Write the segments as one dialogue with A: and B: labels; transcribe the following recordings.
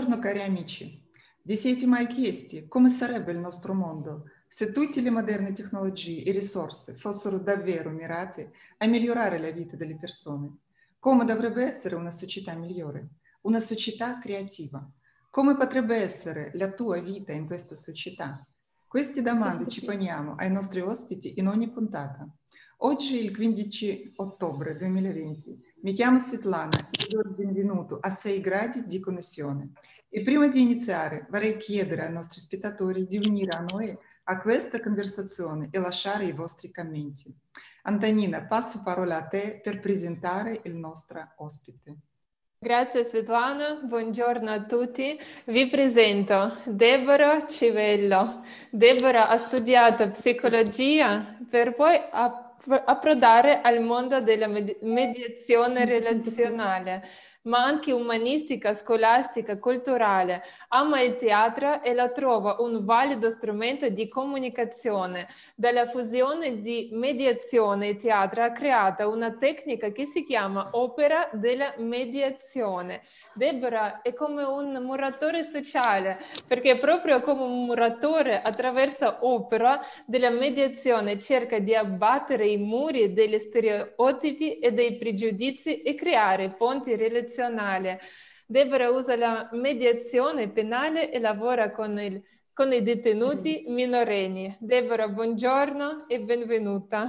A: Buongiorno cari amici. Vi siete mai chiesti come sarebbe il nostro mondo se tutte le moderne tecnologie e risorse fossero davvero mirate a migliorare la vita delle persone? Come dovrebbe essere una società migliore? Una società creativa? Come potrebbe essere la tua vita in questa società? Queste domande ci poniamo ai nostri ospiti in ogni puntata. Oggi è il 15 ottobre 2020 mi chiamo Svetlana e do il benvenuto a 6 gradi di connessione. E prima di iniziare vorrei chiedere ai nostri spettatori di venire a noi a questa conversazione e lasciare i vostri commenti. Antonina, passo parola a te per presentare il nostro ospite.
B: Grazie Svetlana, buongiorno a tutti. Vi presento Deborah Civello. Deborah ha studiato psicologia per poi approdare al mondo della mediazione. relazionale ma anche umanistica, scolastica, culturale. Ama il teatro e la trova un valido strumento di comunicazione. Dalla fusione di mediazione e teatro ha creato una tecnica che si chiama opera della mediazione. Deborah è come un muratore sociale, perché proprio come un muratore attraverso opera della mediazione cerca di abbattere i muri degli stereotipi e dei pregiudizi e creare ponti relazionali relazionale. Deborah usa la mediazione penale e lavora con, il, con i detenuti minorenni. Deborah, buongiorno e benvenuta.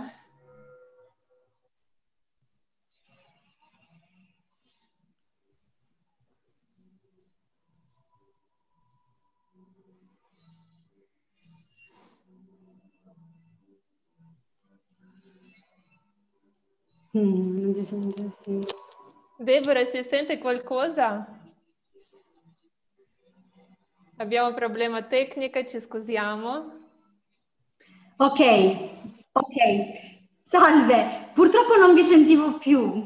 B: Mm, non ti sento. Deborah, si sente qualcosa? Abbiamo un problema tecnico, ci scusiamo.
C: Ok, ok. Salve, purtroppo non vi sentivo più.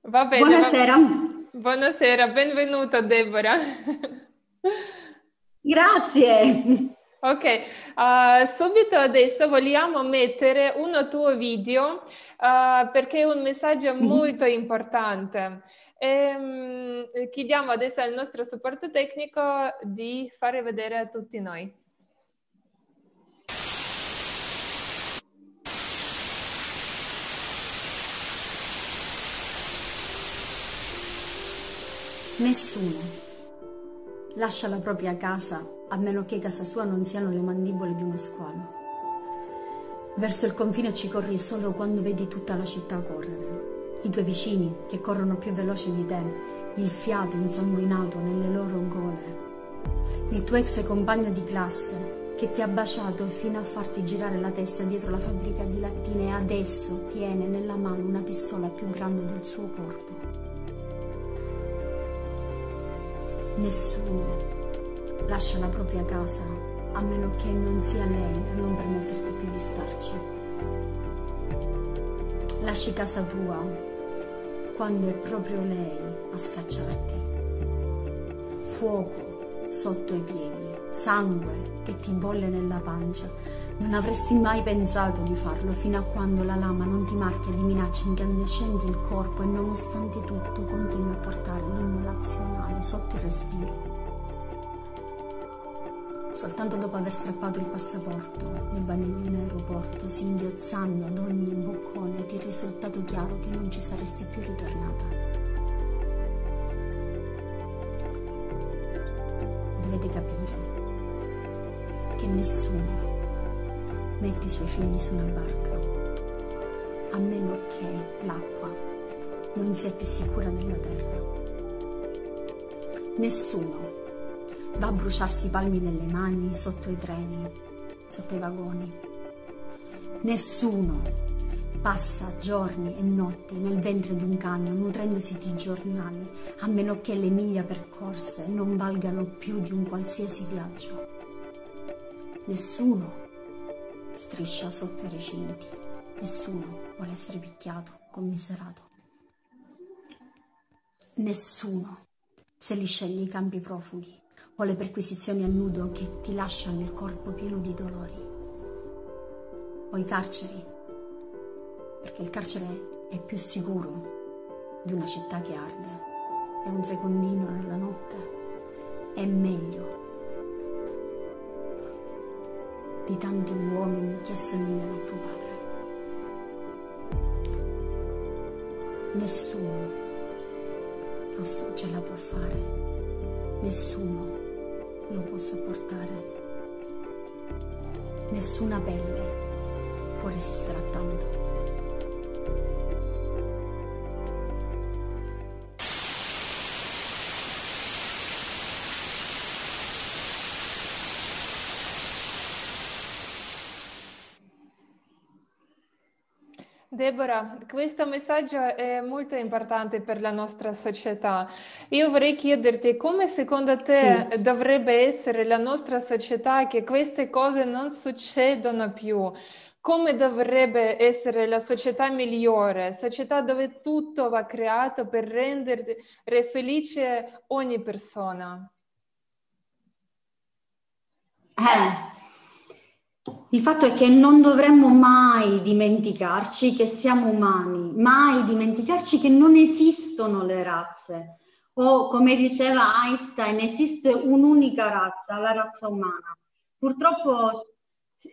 B: Va bene.
C: Buonasera. Va...
B: Buonasera, benvenuta Deborah.
C: Grazie.
B: Ok, uh, subito adesso vogliamo mettere uno tuo video uh, perché è un messaggio mm-hmm. molto importante. E, um, chiediamo adesso al nostro supporto tecnico di fare vedere a tutti noi.
D: Nessuno lascia la propria casa a meno che casa sua non siano le mandibole di uno squalo. Verso il confine ci corri solo quando vedi tutta la città correre, i tuoi vicini che corrono più veloci di te, il fiato insanguinato nelle loro gole, il tuo ex compagno di classe che ti ha baciato fino a farti girare la testa dietro la fabbrica di lattine e adesso tiene nella mano una pistola più grande del suo corpo. Nessuno lascia la propria casa, a meno che non sia lei a non permetterti più di starci. Lasci casa tua quando è proprio lei a scacciarti. Fuoco sotto i piedi, sangue che ti bolle nella pancia. Non avresti mai pensato di farlo fino a quando la lama non ti marchia di minacce incandescenti il corpo e nonostante tutto continui a portare l'immolazionale sotto il respiro soltanto dopo aver strappato il passaporto nel bagnino in aeroporto, singhiozzando ad ogni boccone, ti è risultato chiaro che non ci saresti più ritornata. Dovete capire che nessuno mette i suoi figli su una barca, a meno che l'acqua non sia più sicura della terra. Nessuno va a bruciarsi i palmi nelle mani sotto i treni, sotto i vagoni. Nessuno passa giorni e notti nel ventre di un camion nutrendosi di giornali, a meno che le miglia percorse non valgano più di un qualsiasi viaggio. Nessuno striscia sotto i recinti, nessuno vuole essere picchiato, commiserato. Nessuno se li sceglie i campi profughi o le perquisizioni a nudo che ti lasciano il corpo pieno di dolori, o i carceri, perché il carcere è più sicuro di una città che arde.
E: e un secondino nella notte è meglio di tanti uomini che assomigliano a tuo padre. Nessuno ce la può fare, nessuno lo può sopportare, nessuna pelle può resistere a tanto.
B: Deborah, questo messaggio è molto importante per la nostra società. Io vorrei chiederti come secondo te sì. dovrebbe essere la nostra società che queste cose non succedono più. Come dovrebbe essere la società migliore, società dove tutto va creato per rendere felice ogni persona?
D: Eh, il fatto è che non dovremmo mai dimenticarci che siamo umani, mai dimenticarci che non esistono le razze. O come diceva Einstein, esiste un'unica razza, la razza umana. Purtroppo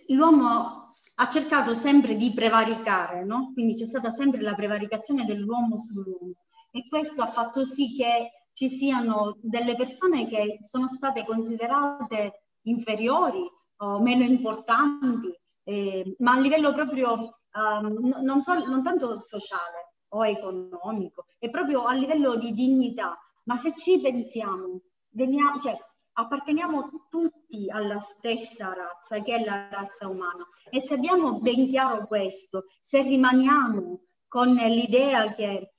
D: l'uomo ha cercato sempre di prevaricare, no? quindi c'è stata sempre la prevaricazione dell'uomo sull'uomo e questo ha fatto sì che ci siano delle persone che sono state considerate inferiori o meno importanti, eh, ma a livello proprio um, non, so, non tanto sociale o economico, è proprio a livello di dignità. Ma se ci pensiamo, veniamo, cioè, apparteniamo tutti alla stessa razza, che è la razza umana. E se abbiamo ben chiaro questo, se rimaniamo con l'idea che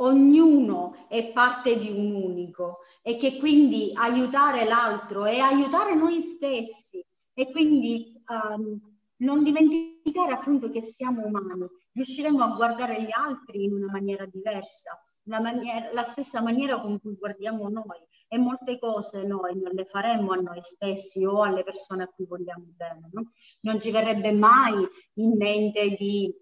D: ognuno è parte di un unico e che quindi aiutare l'altro è aiutare noi stessi e quindi um, non dimenticare appunto che siamo umani, riusciremo a guardare gli altri in una maniera diversa, la, maniera, la stessa maniera con cui guardiamo noi e molte cose noi non le faremmo a noi stessi o alle persone a cui vogliamo bene. No? Non ci verrebbe mai in mente di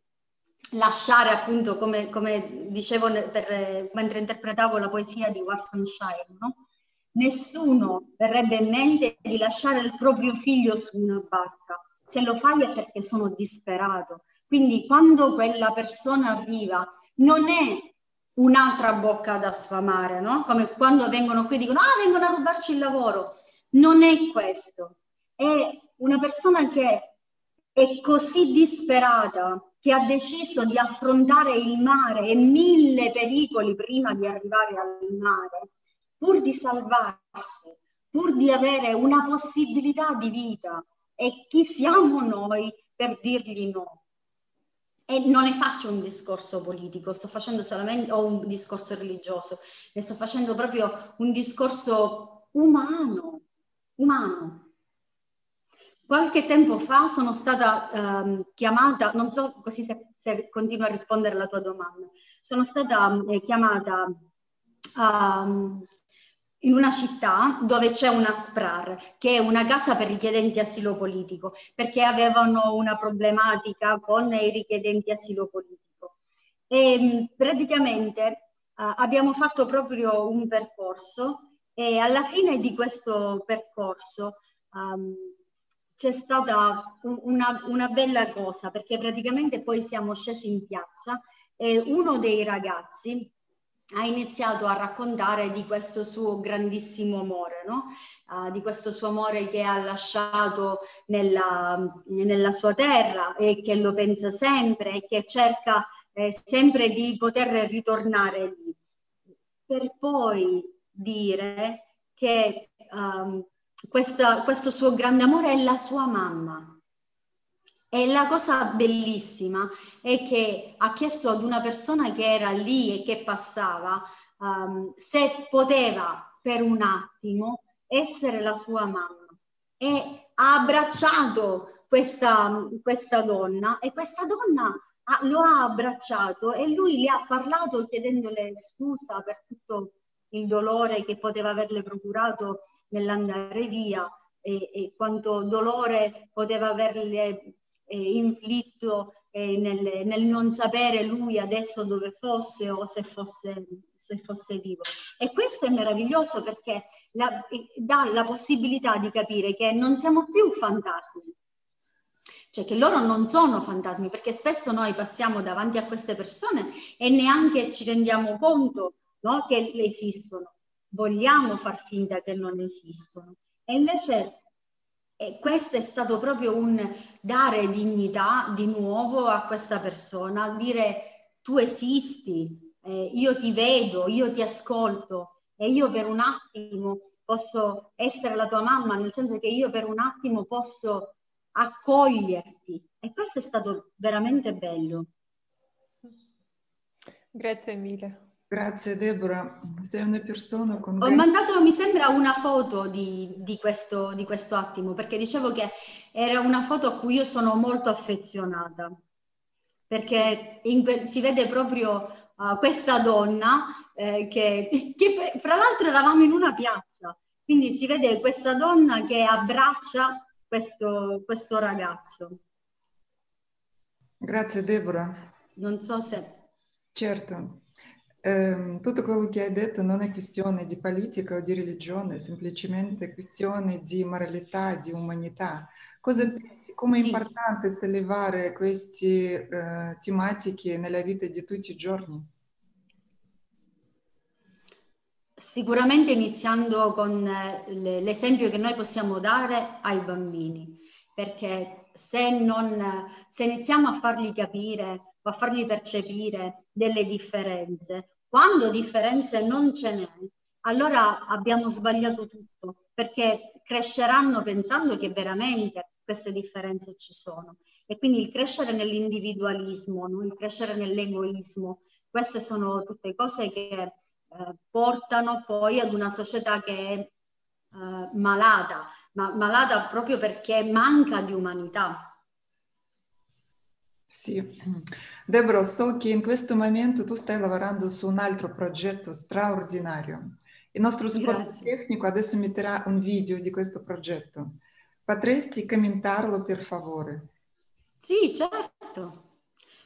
D: lasciare appunto, come, come dicevo per, mentre interpretavo la poesia di Warson Shire, no? Nessuno verrebbe in mente di lasciare il proprio figlio su una barca. Se lo fai è perché sono disperato. Quindi quando quella persona arriva non è un'altra bocca da sfamare, no? Come quando vengono qui e dicono ah vengono a rubarci il lavoro. Non è questo. È una persona che è così disperata che ha deciso di affrontare il mare e mille pericoli prima di arrivare al mare pur di salvarsi, pur di avere una possibilità di vita. E chi siamo noi per dirgli no? E non ne faccio un discorso politico, sto facendo solamente, o un discorso religioso, ne sto facendo proprio un discorso umano, umano. Qualche tempo fa sono stata um, chiamata, non so così se, se continuo a rispondere alla tua domanda, sono stata eh, chiamata um, in una città dove c'è una SPRAR, che è una casa per richiedenti asilo politico, perché avevano una problematica con i richiedenti asilo politico. E mm, praticamente uh, abbiamo fatto proprio un percorso e alla fine di questo percorso um, c'è stata un, una, una bella cosa, perché praticamente poi siamo scesi in piazza e uno dei ragazzi ha iniziato a raccontare di questo suo grandissimo amore, no? uh, di questo suo amore che ha lasciato nella, nella, sua terra e che lo pensa sempre e che cerca eh, sempre di poter ritornare lì, per poi dire che um, questa, questo suo grande amore è la sua mamma e la cosa bellissima è che ha chiesto ad una persona che era lì e che passava um, se poteva per un attimo essere la sua mamma. E ha abbracciato questa, questa donna e questa donna ha, lo ha abbracciato e lui le ha parlato chiedendole scusa per tutto il dolore che poteva averle procurato nell'andare via e, e quanto dolore poteva averle eh, inflitto e nel, nel, non sapere lui adesso dove fosse o se fosse, se fosse vivo. E questo è meraviglioso perché la, dà la possibilità di capire che non siamo più fantasmi, cioè che loro non sono fantasmi, perché spesso noi passiamo davanti a queste persone e neanche ci rendiamo conto no, che esistono. Vogliamo far finta che non esistono. E invece e questo è stato proprio un dare dignità di nuovo a questa persona, dire tu esisti, eh, io ti vedo, io ti ascolto e io per un attimo posso essere la tua mamma, nel senso che io per un attimo posso accoglierti. E questo è stato veramente bello.
B: Grazie mille.
A: Grazie Deborah, sei una persona con...
D: Ho mandato, mi sembra, una foto di, di, questo, di questo attimo, perché dicevo che era una foto a cui io sono molto affezionata, perché in, si vede proprio uh, questa donna eh, che, che, fra l'altro eravamo in una piazza, quindi si vede questa donna che abbraccia questo, questo ragazzo.
A: Grazie Deborah.
D: Non so se...
A: Certo. Eh, tutto quello che hai detto non è questione di politica o di religione, è semplicemente questione di moralità, di umanità. Cosa pensi? Come è sì. importante sollevare queste eh, tematiche nella vita di tutti i giorni?
D: Sicuramente iniziando con eh, l'esempio che noi possiamo dare ai bambini, perché se, non, se iniziamo a fargli capire o a fargli percepire delle differenze, quando differenze non ce n'è, allora abbiamo sbagliato tutto, perché cresceranno pensando che veramente queste differenze ci sono. E quindi il crescere nell'individualismo, no? il crescere nell'egoismo, queste sono tutte cose che eh, portano poi ad una società che è eh, malata, ma malata proprio perché manca di umanità.
A: Sì, Deborah, so che in questo momento tu stai lavorando su un altro progetto straordinario. Il nostro supporto tecnico adesso metterà un video di questo progetto. Potresti commentarlo per favore?
D: Sì, certo.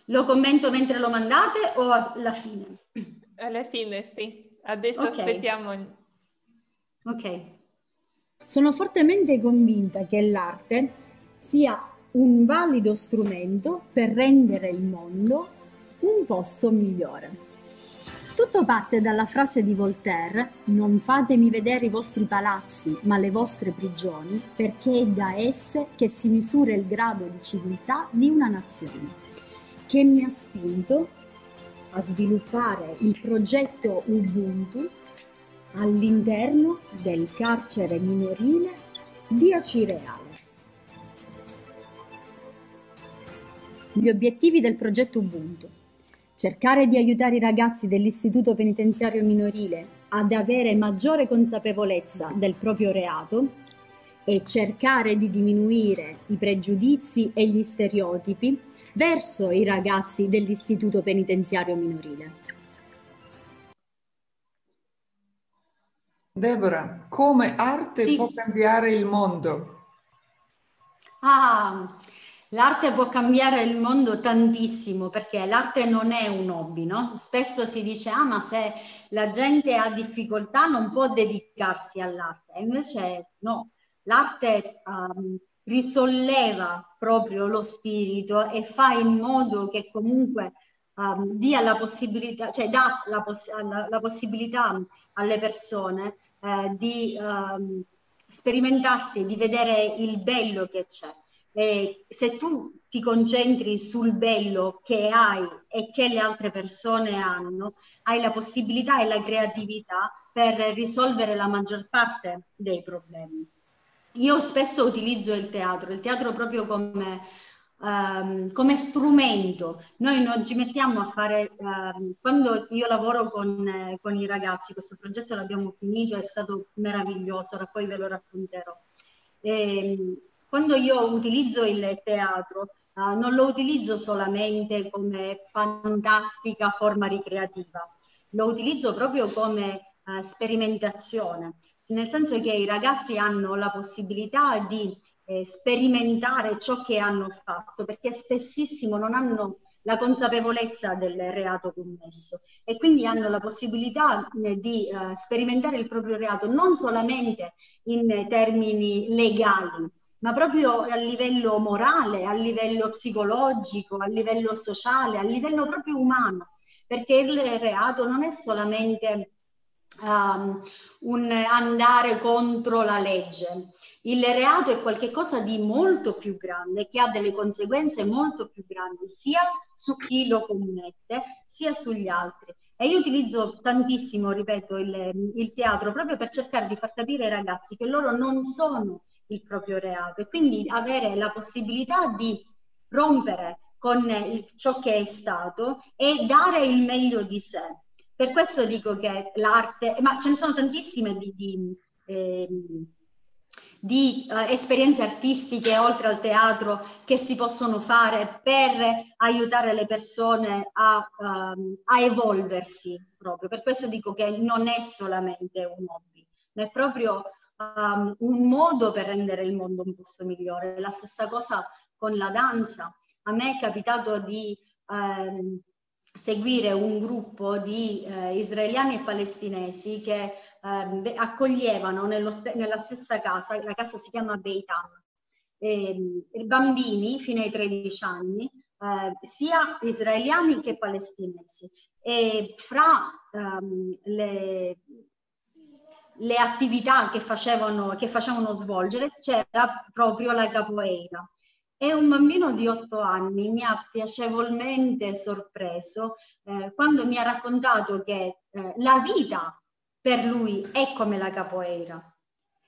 D: Lo commento mentre lo mandate o alla fine?
B: Alla fine, sì. Adesso okay. aspettiamo.
D: Ok.
E: Sono fortemente convinta che l'arte sia un valido strumento per rendere il mondo un posto migliore. Tutto parte dalla frase di Voltaire Non fatemi vedere i vostri palazzi, ma le vostre prigioni, perché è da esse che si misura il grado di civiltà di una nazione, che mi ha spinto a sviluppare il progetto Ubuntu all'interno del carcere minorile di Acireale. Gli obiettivi del progetto Ubuntu. Cercare di aiutare i ragazzi dell'istituto penitenziario minorile ad avere maggiore consapevolezza del proprio reato e cercare di diminuire i pregiudizi e gli stereotipi verso i ragazzi dell'istituto penitenziario minorile.
A: Deborah, come arte sì. può cambiare il mondo?
D: Ah, L'arte può cambiare il mondo tantissimo perché l'arte non è un hobby, no? Spesso si dice, ah, ma se la gente ha difficoltà non può dedicarsi all'arte. E invece no, l'arte um, risolleva proprio lo spirito e fa in modo che comunque um, dia la possibilità, cioè dà la, poss- la, possibilità alle persone eh, di um, sperimentarsi, di vedere il bello che c'è eh, se tu ti concentri sul bello che hai e che le altre persone hanno, hai la possibilità e la creatività per risolvere la maggior parte dei problemi. Io spesso utilizzo il teatro, il teatro proprio come, um, come strumento. Noi non ci mettiamo a fare, um, quando io lavoro con, eh, con i ragazzi, questo progetto l'abbiamo finito, è stato meraviglioso, ora poi ve lo racconterò. E, ehm, quando io utilizzo il teatro, uh, non lo utilizzo solamente come fantastica forma ricreativa, lo utilizzo proprio come uh, sperimentazione, nel senso che i ragazzi hanno la possibilità di eh, sperimentare ciò che hanno fatto, perché spessissimo non hanno la consapevolezza del reato commesso e quindi hanno la possibilità eh, di eh, sperimentare il proprio reato non solamente in termini legali, ma proprio a livello morale, a livello psicologico, a livello sociale, a livello proprio umano, perché il reato non è solamente um, un andare contro la legge. Il reato è qualcosa di molto più grande, che ha delle conseguenze molto più grandi, sia su chi lo commette, sia sugli altri. E io utilizzo tantissimo, ripeto, il, il teatro proprio per cercare di far capire ai ragazzi che loro non sono il proprio reato e quindi avere la possibilità di rompere con il, ciò che è stato e dare il meglio di sé. Per questo dico che l'arte, ma ce ne sono tantissime di, di, eh, di eh, esperienze artistiche oltre al teatro che si possono fare per aiutare le persone a, um, a evolversi proprio. Per questo dico che non è solamente un hobby, ma è proprio um, un modo per rendere il mondo un posto migliore. La stessa cosa con la danza. A me è capitato di um, seguire un gruppo di eh, israeliani e palestinesi che eh, accoglievano st nella stessa casa, la casa si chiama Beitan, eh, bambini fino ai 13 anni, eh, sia israeliani che palestinesi. E fra ehm, le, le, attività che facevano, che facevano svolgere c'era proprio la capoeira. E un bambino di otto anni mi ha piacevolmente sorpreso eh, quando mi ha raccontato che eh, la vita per lui è come la capoeira.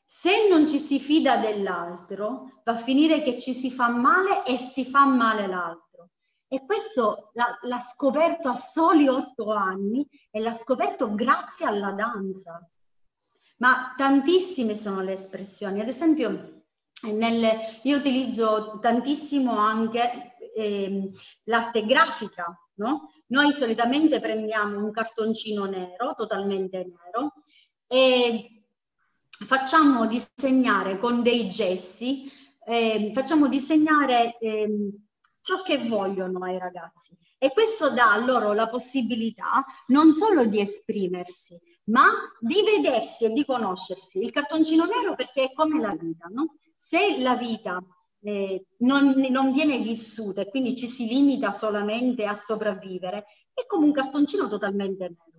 D: Se non ci si fida dell'altro, va a finire che ci si fa male e si fa male l'altro. E questo l'ha scoperto a soli otto anni e l'ha scoperto grazie alla danza. Ma tantissime sono le espressioni. Ad esempio, nel, io utilizzo tantissimo anche eh, l'arte grafica, no? Noi solitamente prendiamo un cartoncino nero, totalmente nero, e facciamo disegnare con dei gessi, eh, facciamo disegnare eh, ciò che vogliono ai ragazzi. E questo dà loro la possibilità non solo di esprimersi, ma di vedersi e di conoscersi. Il cartoncino nero perché è come la vita, no? Se la vita eh, non, non, viene vissuta e quindi ci si limita solamente a sopravvivere, è come un cartoncino totalmente nero.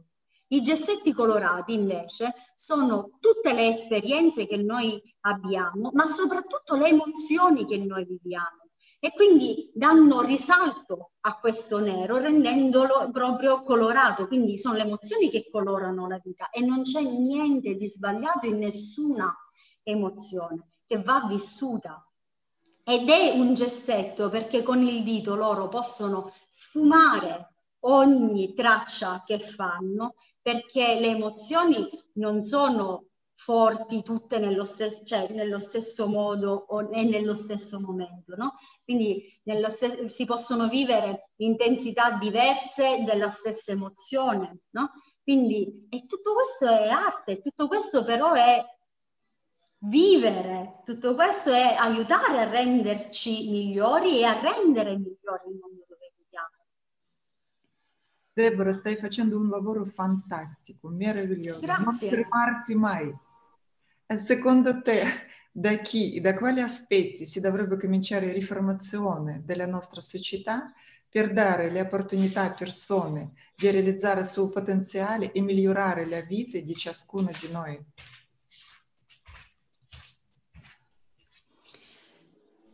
D: I gessetti colorati invece sono tutte le esperienze che noi abbiamo, ma soprattutto le emozioni che noi viviamo e quindi danno risalto a questo nero rendendolo proprio colorato, quindi sono le emozioni che colorano la vita e non c'è niente di sbagliato in nessuna emozione che va vissuta. Ed è un gessetto perché con il dito loro possono sfumare ogni traccia che fanno perché le emozioni non sono forti tutte nello stesso, cioè nello stesso modo e nello stesso momento, no? Quindi st- si possono vivere intensità diverse della stessa emozione, no? Quindi e tutto questo è arte, tutto questo però è vivere tutto questo è aiutare a renderci migliori e a rendere migliori il mondo dove viviamo.
A: Deborah, stai facendo un lavoro fantastico, meraviglioso.
D: Grazie.
A: Non fermarti mai. Secondo te, da chi, da quali aspetti si dovrebbe cominciare la riformazione della nostra società per dare le opportunità a persone di realizzare il suo potenziale e migliorare la vita di ciascuno di noi?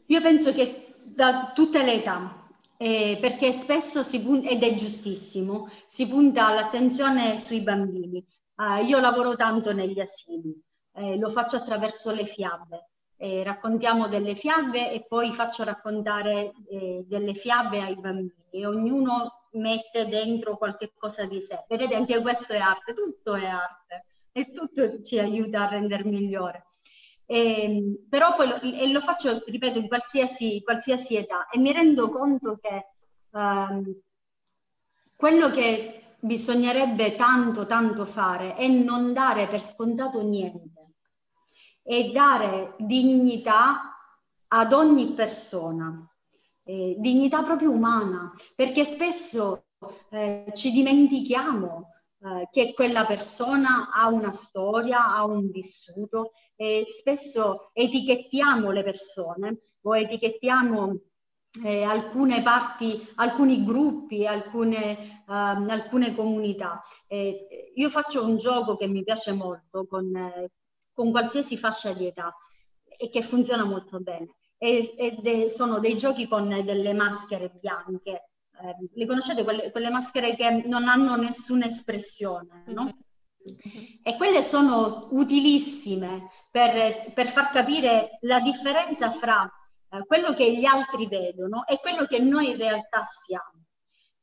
D: Io penso che da tutte le età, eh, perché spesso si punta, ed è giustissimo, si punta l'attenzione sui bambini. Uh, io lavoro tanto negli asili, eh, lo faccio attraverso le fiabe. Eh, raccontiamo delle fiabe e poi faccio raccontare eh, delle fiabe ai bambini e ognuno mette dentro qualche cosa di sé. Vedete, anche questo è arte, tutto è arte e tutto ci aiuta a rendere migliore. Eh, però poi lo, e lo faccio, ripeto, in qualsiasi, qualsiasi età e mi rendo conto che um, quello che bisognerebbe tanto, tanto fare è non dare per scontato niente e dare dignità ad ogni persona, eh, dignità proprio umana, perché spesso eh, ci dimentichiamo eh, che quella persona ha una storia, ha un vissuto e spesso etichettiamo le persone o etichettiamo eh, alcune parti, alcuni gruppi, alcune, uh, alcune comunità. Eh, io faccio un gioco che mi piace molto con, eh, con qualsiasi fascia di età e che funziona molto bene. E, e sono dei giochi con delle maschere bianche. Eh, le conoscete quelle, quelle, maschere che non hanno nessuna espressione, no? Mm-hmm. E quelle sono utilissime per, per far capire la differenza fra eh, quello che gli altri vedono e quello che noi in realtà siamo,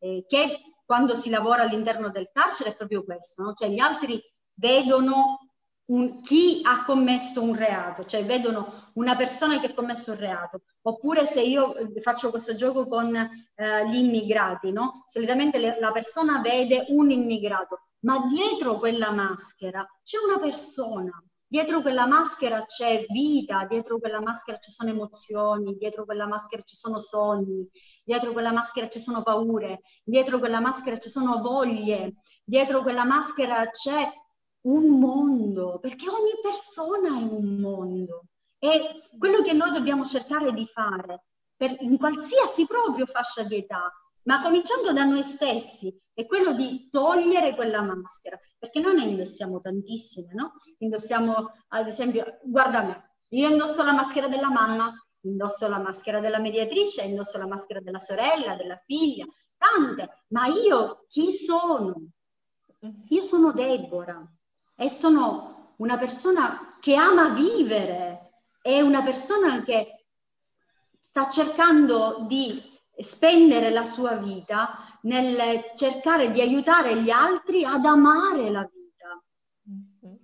D: eh, che quando si lavora all'interno del carcere è proprio questo, no? cioè gli altri vedono un, chi ha commesso un reato, cioè vedono una persona che ha commesso un reato, oppure se io eh, faccio questo gioco con eh, gli immigrati, no? solitamente le, la persona vede un immigrato, ma dietro quella maschera c'è una persona, Dietro quella maschera c'è vita, dietro quella maschera ci sono emozioni, dietro quella maschera ci sono sogni, dietro quella maschera ci sono paure, dietro quella maschera ci sono voglie, dietro quella maschera c'è un mondo, perché ogni persona è un mondo. E quello che noi dobbiamo cercare di fare per, in qualsiasi proprio fascia di età, ma cominciando da noi stessi, è quello di togliere quella maschera, perché noi ne indossiamo tantissime, no? Indossiamo, ad esempio, guarda me, io indosso la maschera della mamma, indosso la maschera della mediatrice, indosso la maschera della sorella, della figlia, tante, ma io chi sono? Io sono Deborah e sono una persona che ama vivere, è una persona che sta cercando di spendere la sua vita nel cercare di aiutare gli altri ad amare la vita.
B: Mm-hmm.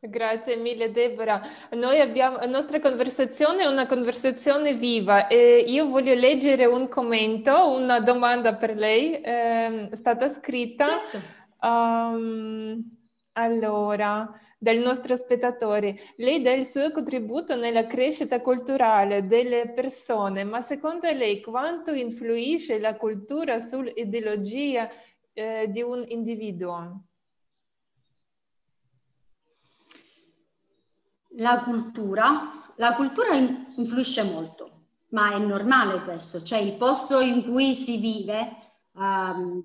B: Grazie mille Deborah. Noi abbiamo, la nostra conversazione è una conversazione viva e io voglio leggere un commento, una domanda per lei, eh, è stata scritta. Certo. Um, allora, dal nostro spettatore. Lei dà il suo contributo nella crescita culturale delle persone, ma secondo lei quanto influisce la cultura sull'ideologia eh, di un individuo?
D: La cultura, la cultura influisce molto, ma è normale questo, cioè il posto in cui si vive um,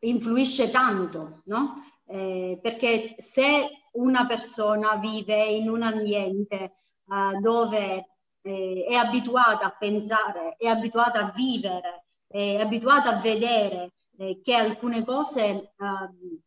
D: influisce tanto, no? Eh, perché se una persona vive in un ambiente uh, dove eh, è abituata a pensare, è abituata a vivere, è abituata a vedere eh, che alcune cose... Uh,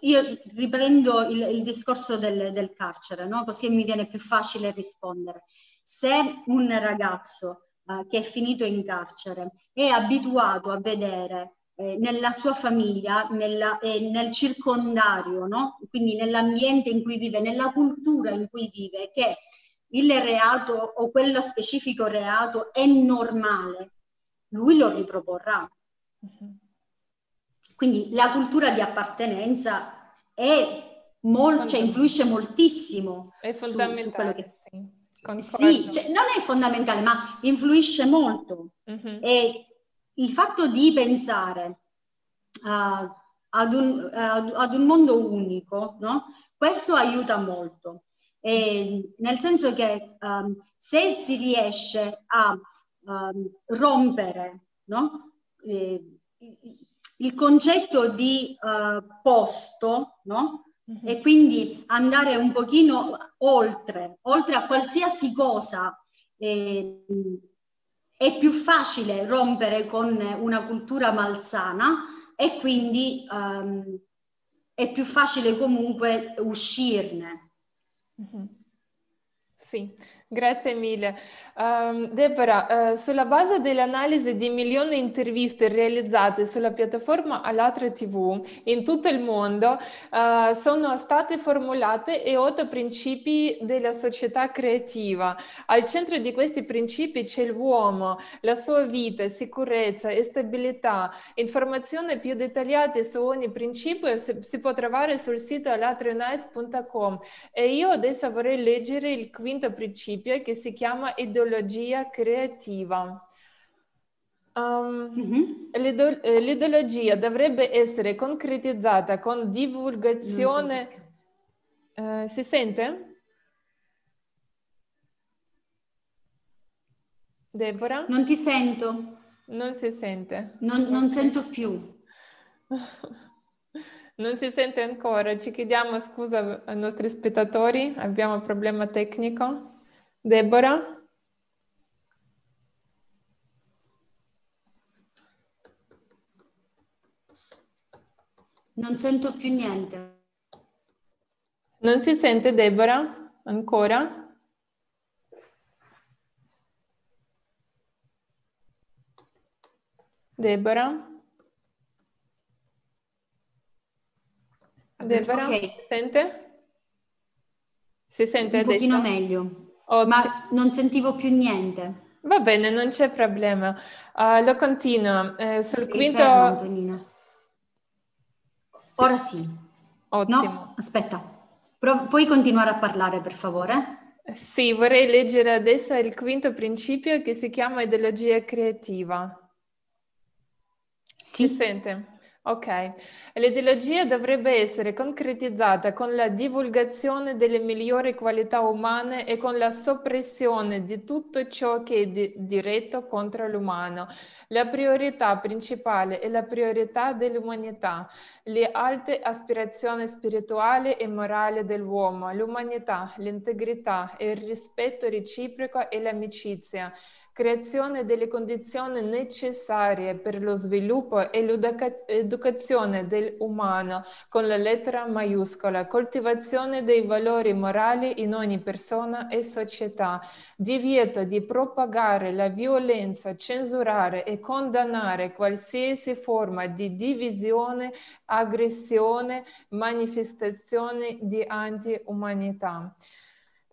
D: io riprendo il, il discorso del, del carcere, no? così mi viene più facile rispondere. Se un ragazzo uh, che è finito in carcere è abituato a vedere eh, nella sua famiglia, nella, eh, nel circondario, no? quindi nell'ambiente in cui vive, nella cultura in cui vive, che il reato o quello specifico reato è normale, lui lo riproporrà. Quindi la cultura di appartenenza è mol- cioè, influisce moltissimo.
B: È fondamentale, su, su quello che...
D: sì. Sì, cioè, non è fondamentale, ma influisce molto. Uh-huh. E il fatto di pensare uh, ad, un, uh, ad, un, mondo unico, no? questo aiuta molto, e, nel senso che um, se si riesce a um, rompere no? eh, il concetto di uh, posto, no? Mm-hmm. e quindi andare un pochino oltre, oltre a qualsiasi cosa eh, è più facile rompere con una cultura malsana e quindi um, è più facile comunque uscirne.
B: Mm-hmm. Sì, Grazie mille. Um, Deborah, uh, sulla base dell'analisi di milioni di interviste realizzate sulla piattaforma Alatra TV in tutto il mondo, uh, sono state formulate e otto principi della società creativa. Al centro di questi principi c'è l'uomo, la sua vita, sicurezza e stabilità. Informazioni più dettagliate su ogni principio si, si può trovare sul sito alatrionites.com e io adesso vorrei leggere il quinto principio principio che si chiama ideologia creativa. Um, mm-hmm. l'ido- eh, l'ideologia dovrebbe essere concretizzata con divulgazione. Uh, si sente? Deborah?
D: Non ti sento.
B: Non si sente.
D: Non, non sento più.
B: Non si sente ancora. Ci chiediamo scusa ai nostri spettatori, abbiamo un problema tecnico. Deborah?
D: Non sento più niente.
B: Non si sente Deborah? Ancora? Deborah? Deborah, okay. si sente? Si sente
D: Un
B: adesso?
D: Un pochino meglio. Ottimo. Ma non sentivo più niente.
B: Va bene, non c'è problema. Uh, lo continuo. Eh, sul
D: sì,
B: quinto...
D: Fermo, Antonina. Sì. Ora sì.
B: Ottimo.
D: No, aspetta. Pro- puoi continuare a parlare, per favore?
B: Sì, vorrei leggere adesso il quinto principio che si chiama ideologia creativa.
D: Sì.
B: Si sente? Ok, l'ideologia dovrebbe essere concretizzata con la divulgazione delle migliori qualità umane e con la soppressione di tutto ciò che è di- diretto contro l'umano. La priorità principale è la priorità dell'umanità, le alte aspirazioni spirituali e morali dell'uomo, l'umanità, l'integrità, il rispetto reciproco e l'amicizia creazione delle condizioni necessarie per lo sviluppo e l'educazione dell'umano con la lettera maiuscola, coltivazione dei valori morali in ogni persona e società, divieto di propagare la violenza, censurare e condannare qualsiasi forma di divisione, aggressione, manifestazione di anti-umanità.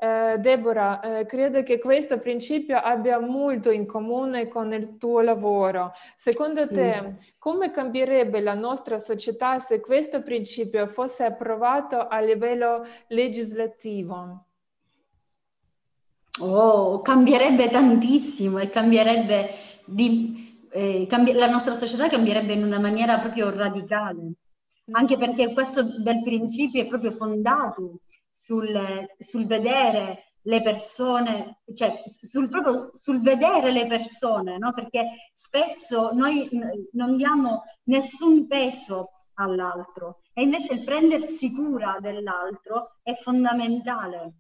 B: Eh, Deborah, eh, credo che questo principio abbia molto in comune con il tuo lavoro. Secondo sì. te, come cambierebbe la nostra società se questo principio fosse approvato a livello legislativo?
D: Oh, cambierebbe tantissimo e cambierebbe di, eh, cambi- la nostra società cambierebbe in una maniera proprio radicale anche perché questo del principio è proprio fondato sul, sul vedere le persone, cioè sul, proprio sul vedere le persone, no? perché spesso noi non diamo nessun peso all'altro e invece il prendersi cura dell'altro è fondamentale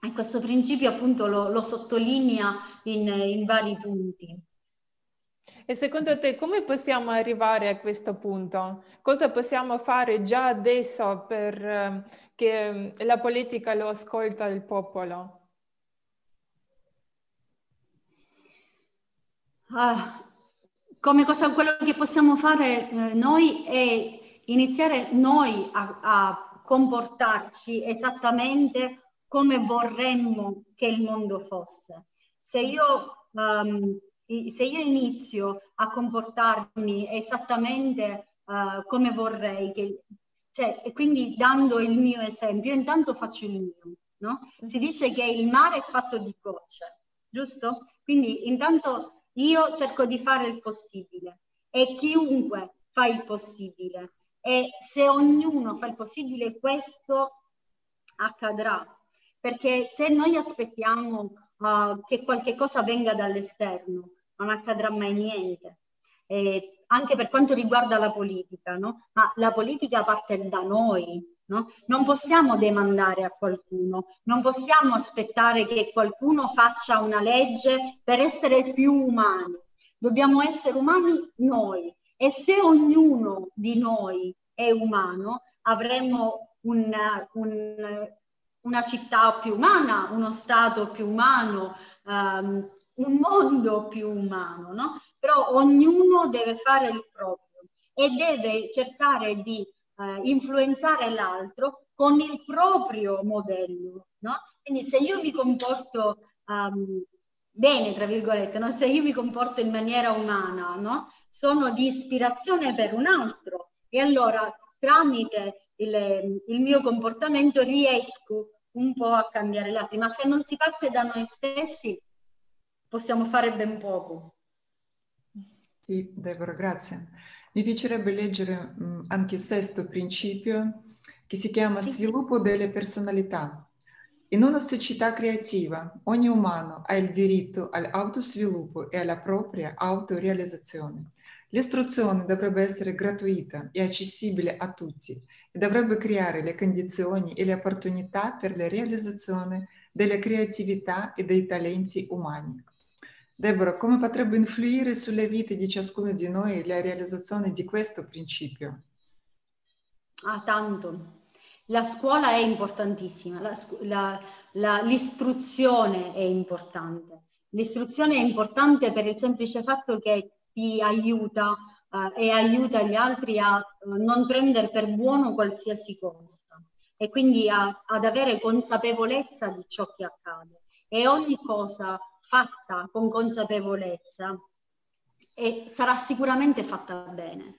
D: e questo principio appunto lo, lo sottolinea in, in vari punti.
B: E secondo te come possiamo arrivare a questo punto? Cosa possiamo fare già adesso per uh, che la politica lo ascolta il popolo?
D: Ah, come cosa, quello che possiamo fare eh, noi è iniziare noi a, a comportarci esattamente come vorremmo che il mondo fosse. Se io um, se io inizio a comportarmi esattamente uh, come vorrei, che, cioè, e quindi dando il mio esempio, io intanto faccio il mio, no? Si dice che il mare è fatto di gocce, giusto? Quindi intanto io cerco di fare il possibile e chiunque fa il possibile e se ognuno fa il possibile questo accadrà perché se noi aspettiamo uh, che qualche cosa venga dall'esterno, non accadrà mai niente. E anche per quanto riguarda la politica, no? Ma la politica parte da noi, no? Non possiamo demandare a qualcuno, non possiamo aspettare che qualcuno faccia una legge per essere più umani. Dobbiamo essere umani noi e se ognuno di noi è umano avremo un, un una città più umana, uno stato più umano, um, un mondo più umano, no? Però ognuno deve fare il proprio e deve cercare di uh, influenzare l'altro con il proprio modello, no? Quindi se io mi comporto um, bene, tra virgolette, no? se io mi comporto in maniera umana, no? sono di ispirazione per un altro e allora tramite il, il mio comportamento riesco un po' a cambiare gli altri, ma se non si parte da noi stessi possiamo fare ben poco.
A: Sì, Deborah, grazie. Mi piacerebbe leggere mh, anche il sesto principio che si chiama sì. Sviluppo delle personalità. In una società creativa, ogni umano ha il diritto all'autosviluppo e alla propria autorealizzazione. L'istruzione dovrebbe essere gratuita e accessibile a tutti e dovrebbe creare le condizioni e le opportunità per la realizzazione della creatività e dei talenti umani. Deborah, come potrebbe influire sulla vita di ciascuno di noi la realizzazione di questo principio?
D: Ah, tanto. La scuola è importantissima, la, la, la, l'istruzione è importante. L'istruzione è importante per il semplice fatto che ti aiuta eh, e aiuta gli altri a eh, non prendere per buono qualsiasi cosa e quindi a, ad avere consapevolezza di ciò che accade. E ogni cosa fatta con consapevolezza e sarà sicuramente fatta bene.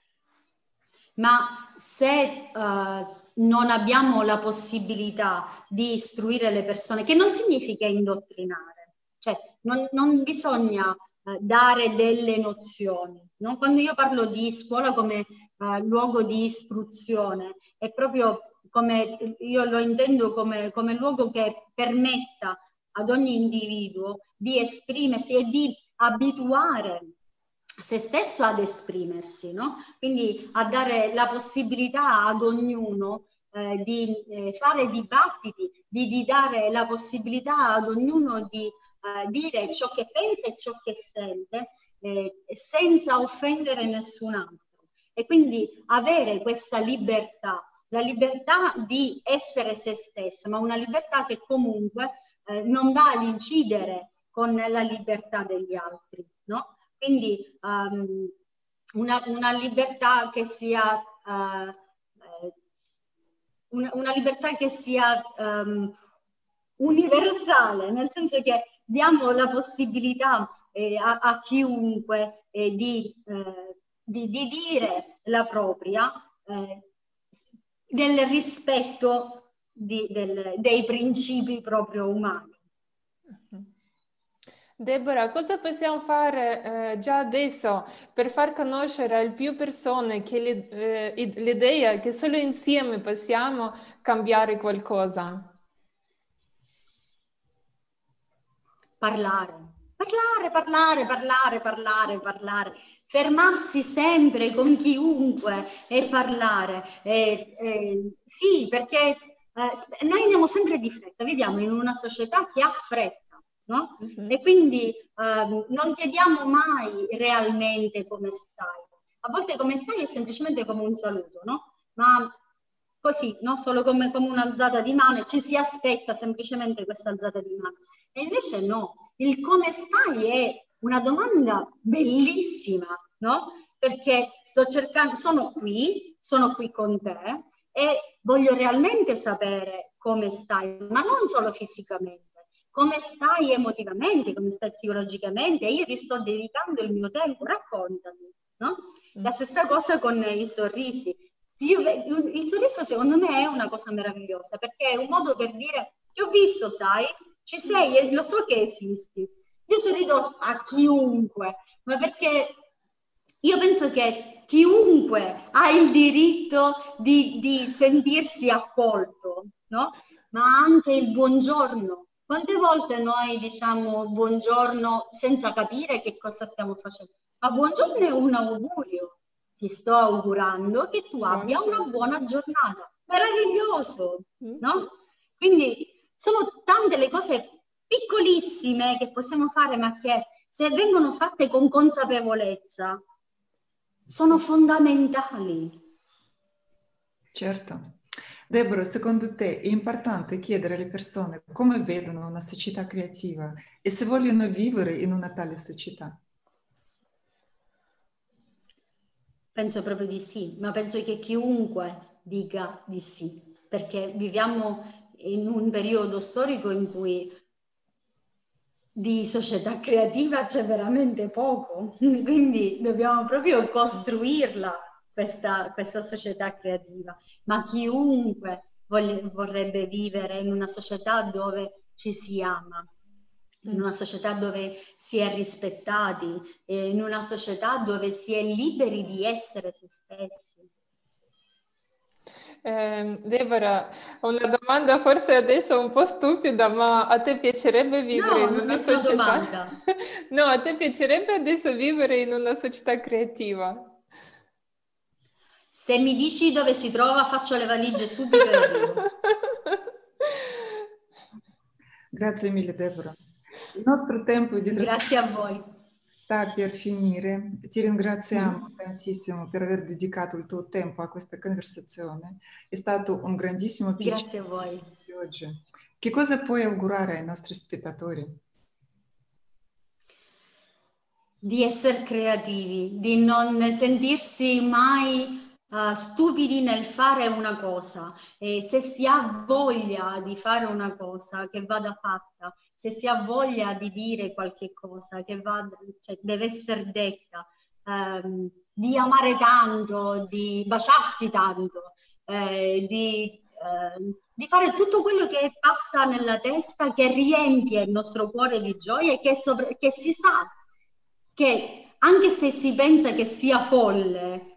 D: Ma se uh, non abbiamo la possibilità di istruire le persone, che non significa indottrinare, cioè non, non bisogna dare delle nozioni. No? Quando io parlo di scuola come uh, luogo di istruzione, è proprio come io lo intendo come, come luogo che permetta ad ogni individuo di esprimersi e di abituare se stesso ad esprimersi, no? Quindi a dare la possibilità ad ognuno eh, di eh, fare dibattiti, di, di, dare la possibilità ad ognuno di eh, dire ciò che pensa e ciò che sente eh, senza offendere nessun altro. E quindi avere questa libertà, la libertà di essere se stesso, ma una libertà che comunque eh, non va ad incidere con la libertà degli altri, no? Quindi um, una, una, libertà che sia uh, una, una, libertà che sia um, universale, nel senso che diamo la possibilità eh, a, a, chiunque eh, di, eh, di, di, dire la propria eh, nel rispetto di, del, dei principi proprio umani.
B: Deborah, cosa possiamo fare eh, già adesso per far conoscere a più persone che eh, l'idea che solo insieme possiamo cambiare qualcosa?
D: Parlare, parlare, parlare, parlare, parlare, parlare, fermarsi sempre con chiunque e parlare. Eh, eh, sì, perché eh, noi andiamo sempre di fretta, viviamo in una società che ha fretta, no? Uh-huh. E quindi ehm, non chiediamo mai realmente come stai. A volte come stai è semplicemente come un saluto, no? Ma così, no? Solo come, come un'alzata di mano, ci si aspetta semplicemente questa alzata di mano. E invece no, il come stai è una domanda bellissima, no? Perché sto cercando, sono qui, sono qui con te e voglio realmente sapere come stai, ma non solo fisicamente, come stai emotivamente, come stai psicologicamente. Io ti sto dedicando il mio tempo, raccontami, no? Mm. La stessa cosa con i sorrisi. Io, il sorriso secondo me è una cosa meravigliosa perché è un modo per dire ti ho visto, sai, ci sei e lo so che esisti. Io sorrido a chiunque, ma perché io penso che chiunque ha il diritto di, di sentirsi accolto, no? Ma anche il buongiorno. Quante volte noi diciamo buongiorno senza capire che cosa stiamo facendo? Ma buongiorno è un augurio. Ti sto augurando che tu abbia una buona giornata. Meraviglioso, no? Quindi sono tante le cose piccolissime che possiamo fare, ma che se vengono fatte con consapevolezza, sono fondamentali.
A: Certo. Deborah, secondo te è importante chiedere alle persone come vedono una società creativa e se vogliono vivere in una tale società?
D: Penso proprio di sì, ma penso che chiunque dica di sì, perché viviamo in un periodo storico in cui di società creativa c'è veramente poco, quindi dobbiamo proprio costruirla questa, questa società creativa, ma chiunque voglia, vorrebbe vivere in una società dove ci si ama, in una società dove si è rispettati, in una società dove si è liberi di essere se stessi.
B: Eh, Deborah, una domanda forse adesso un po' stupida, ma a te piacerebbe vivere
D: no,
B: in una società...
D: domanda.
B: no, a te piacerebbe adesso vivere in una società creativa?
D: Se mi dici dove si trova, faccio le valigie subito e arrivo.
A: Grazie mille, Deborah. Il nostro tempo di
D: Grazie a voi
A: sta per finire. Ti ringraziamo tantissimo per aver dedicato il tuo tempo a questa conversazione. È stato un grandissimo piacere.
D: Grazie a voi.
A: Oggi. Che cosa puoi augurare ai nostri spettatori?
D: Di essere creativi, di non sentirsi mai uh, stupidi nel fare una cosa. E se si ha voglia di fare una cosa, che vada fatta se si ha voglia di dire qualche cosa che va, cioè, deve essere detta, ehm, di amare tanto, di baciarsi tanto, eh, di, eh, di, fare tutto quello che passa nella testa, che riempie il nostro cuore di gioia e che, sopra- che si sa che anche se si pensa che sia folle,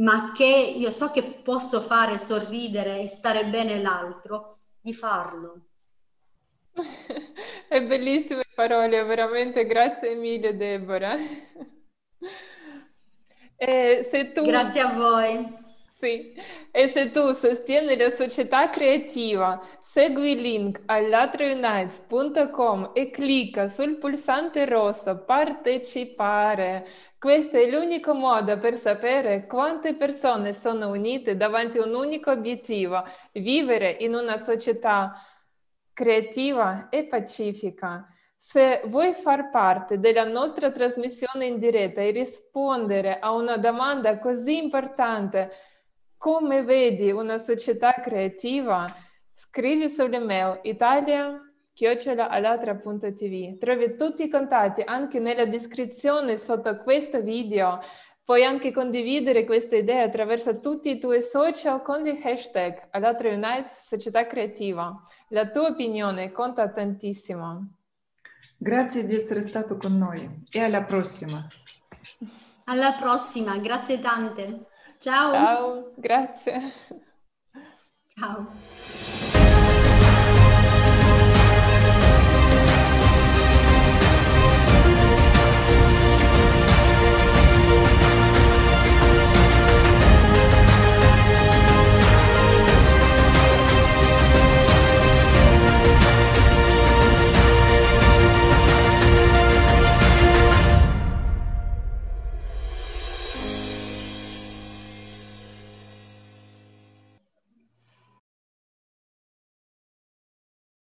D: ma che io so che posso fare sorridere e stare bene l'altro, di farlo.
B: È bellissime parole, veramente grazie mille Deborah.
D: E se tu... Grazie a voi.
B: Sì, e se tu sostieni la società creativa, segui il link allatrounites.com e clicca sul pulsante rosso partecipare. Questo è l'unico modo per sapere quante persone sono unite davanti a un unico obiettivo, vivere in una società creativa e pacifica. Se vuoi far parte della nostra trasmissione in diretta e rispondere a una domanda così importante, come vedi una società creativa, scrivi sull'email italia chiocciolaalatra.tv. Trovi tutti i contatti anche nella descrizione sotto questo video Puoi anche condividere questa idea attraverso tutti i tuoi social con il hashtag Allatra Unites Società Creativa. La tua opinione conta tantissimo.
A: Grazie di essere stato con noi e alla prossima.
D: Alla prossima, grazie tante. Ciao.
B: Ciao, grazie.
D: Ciao.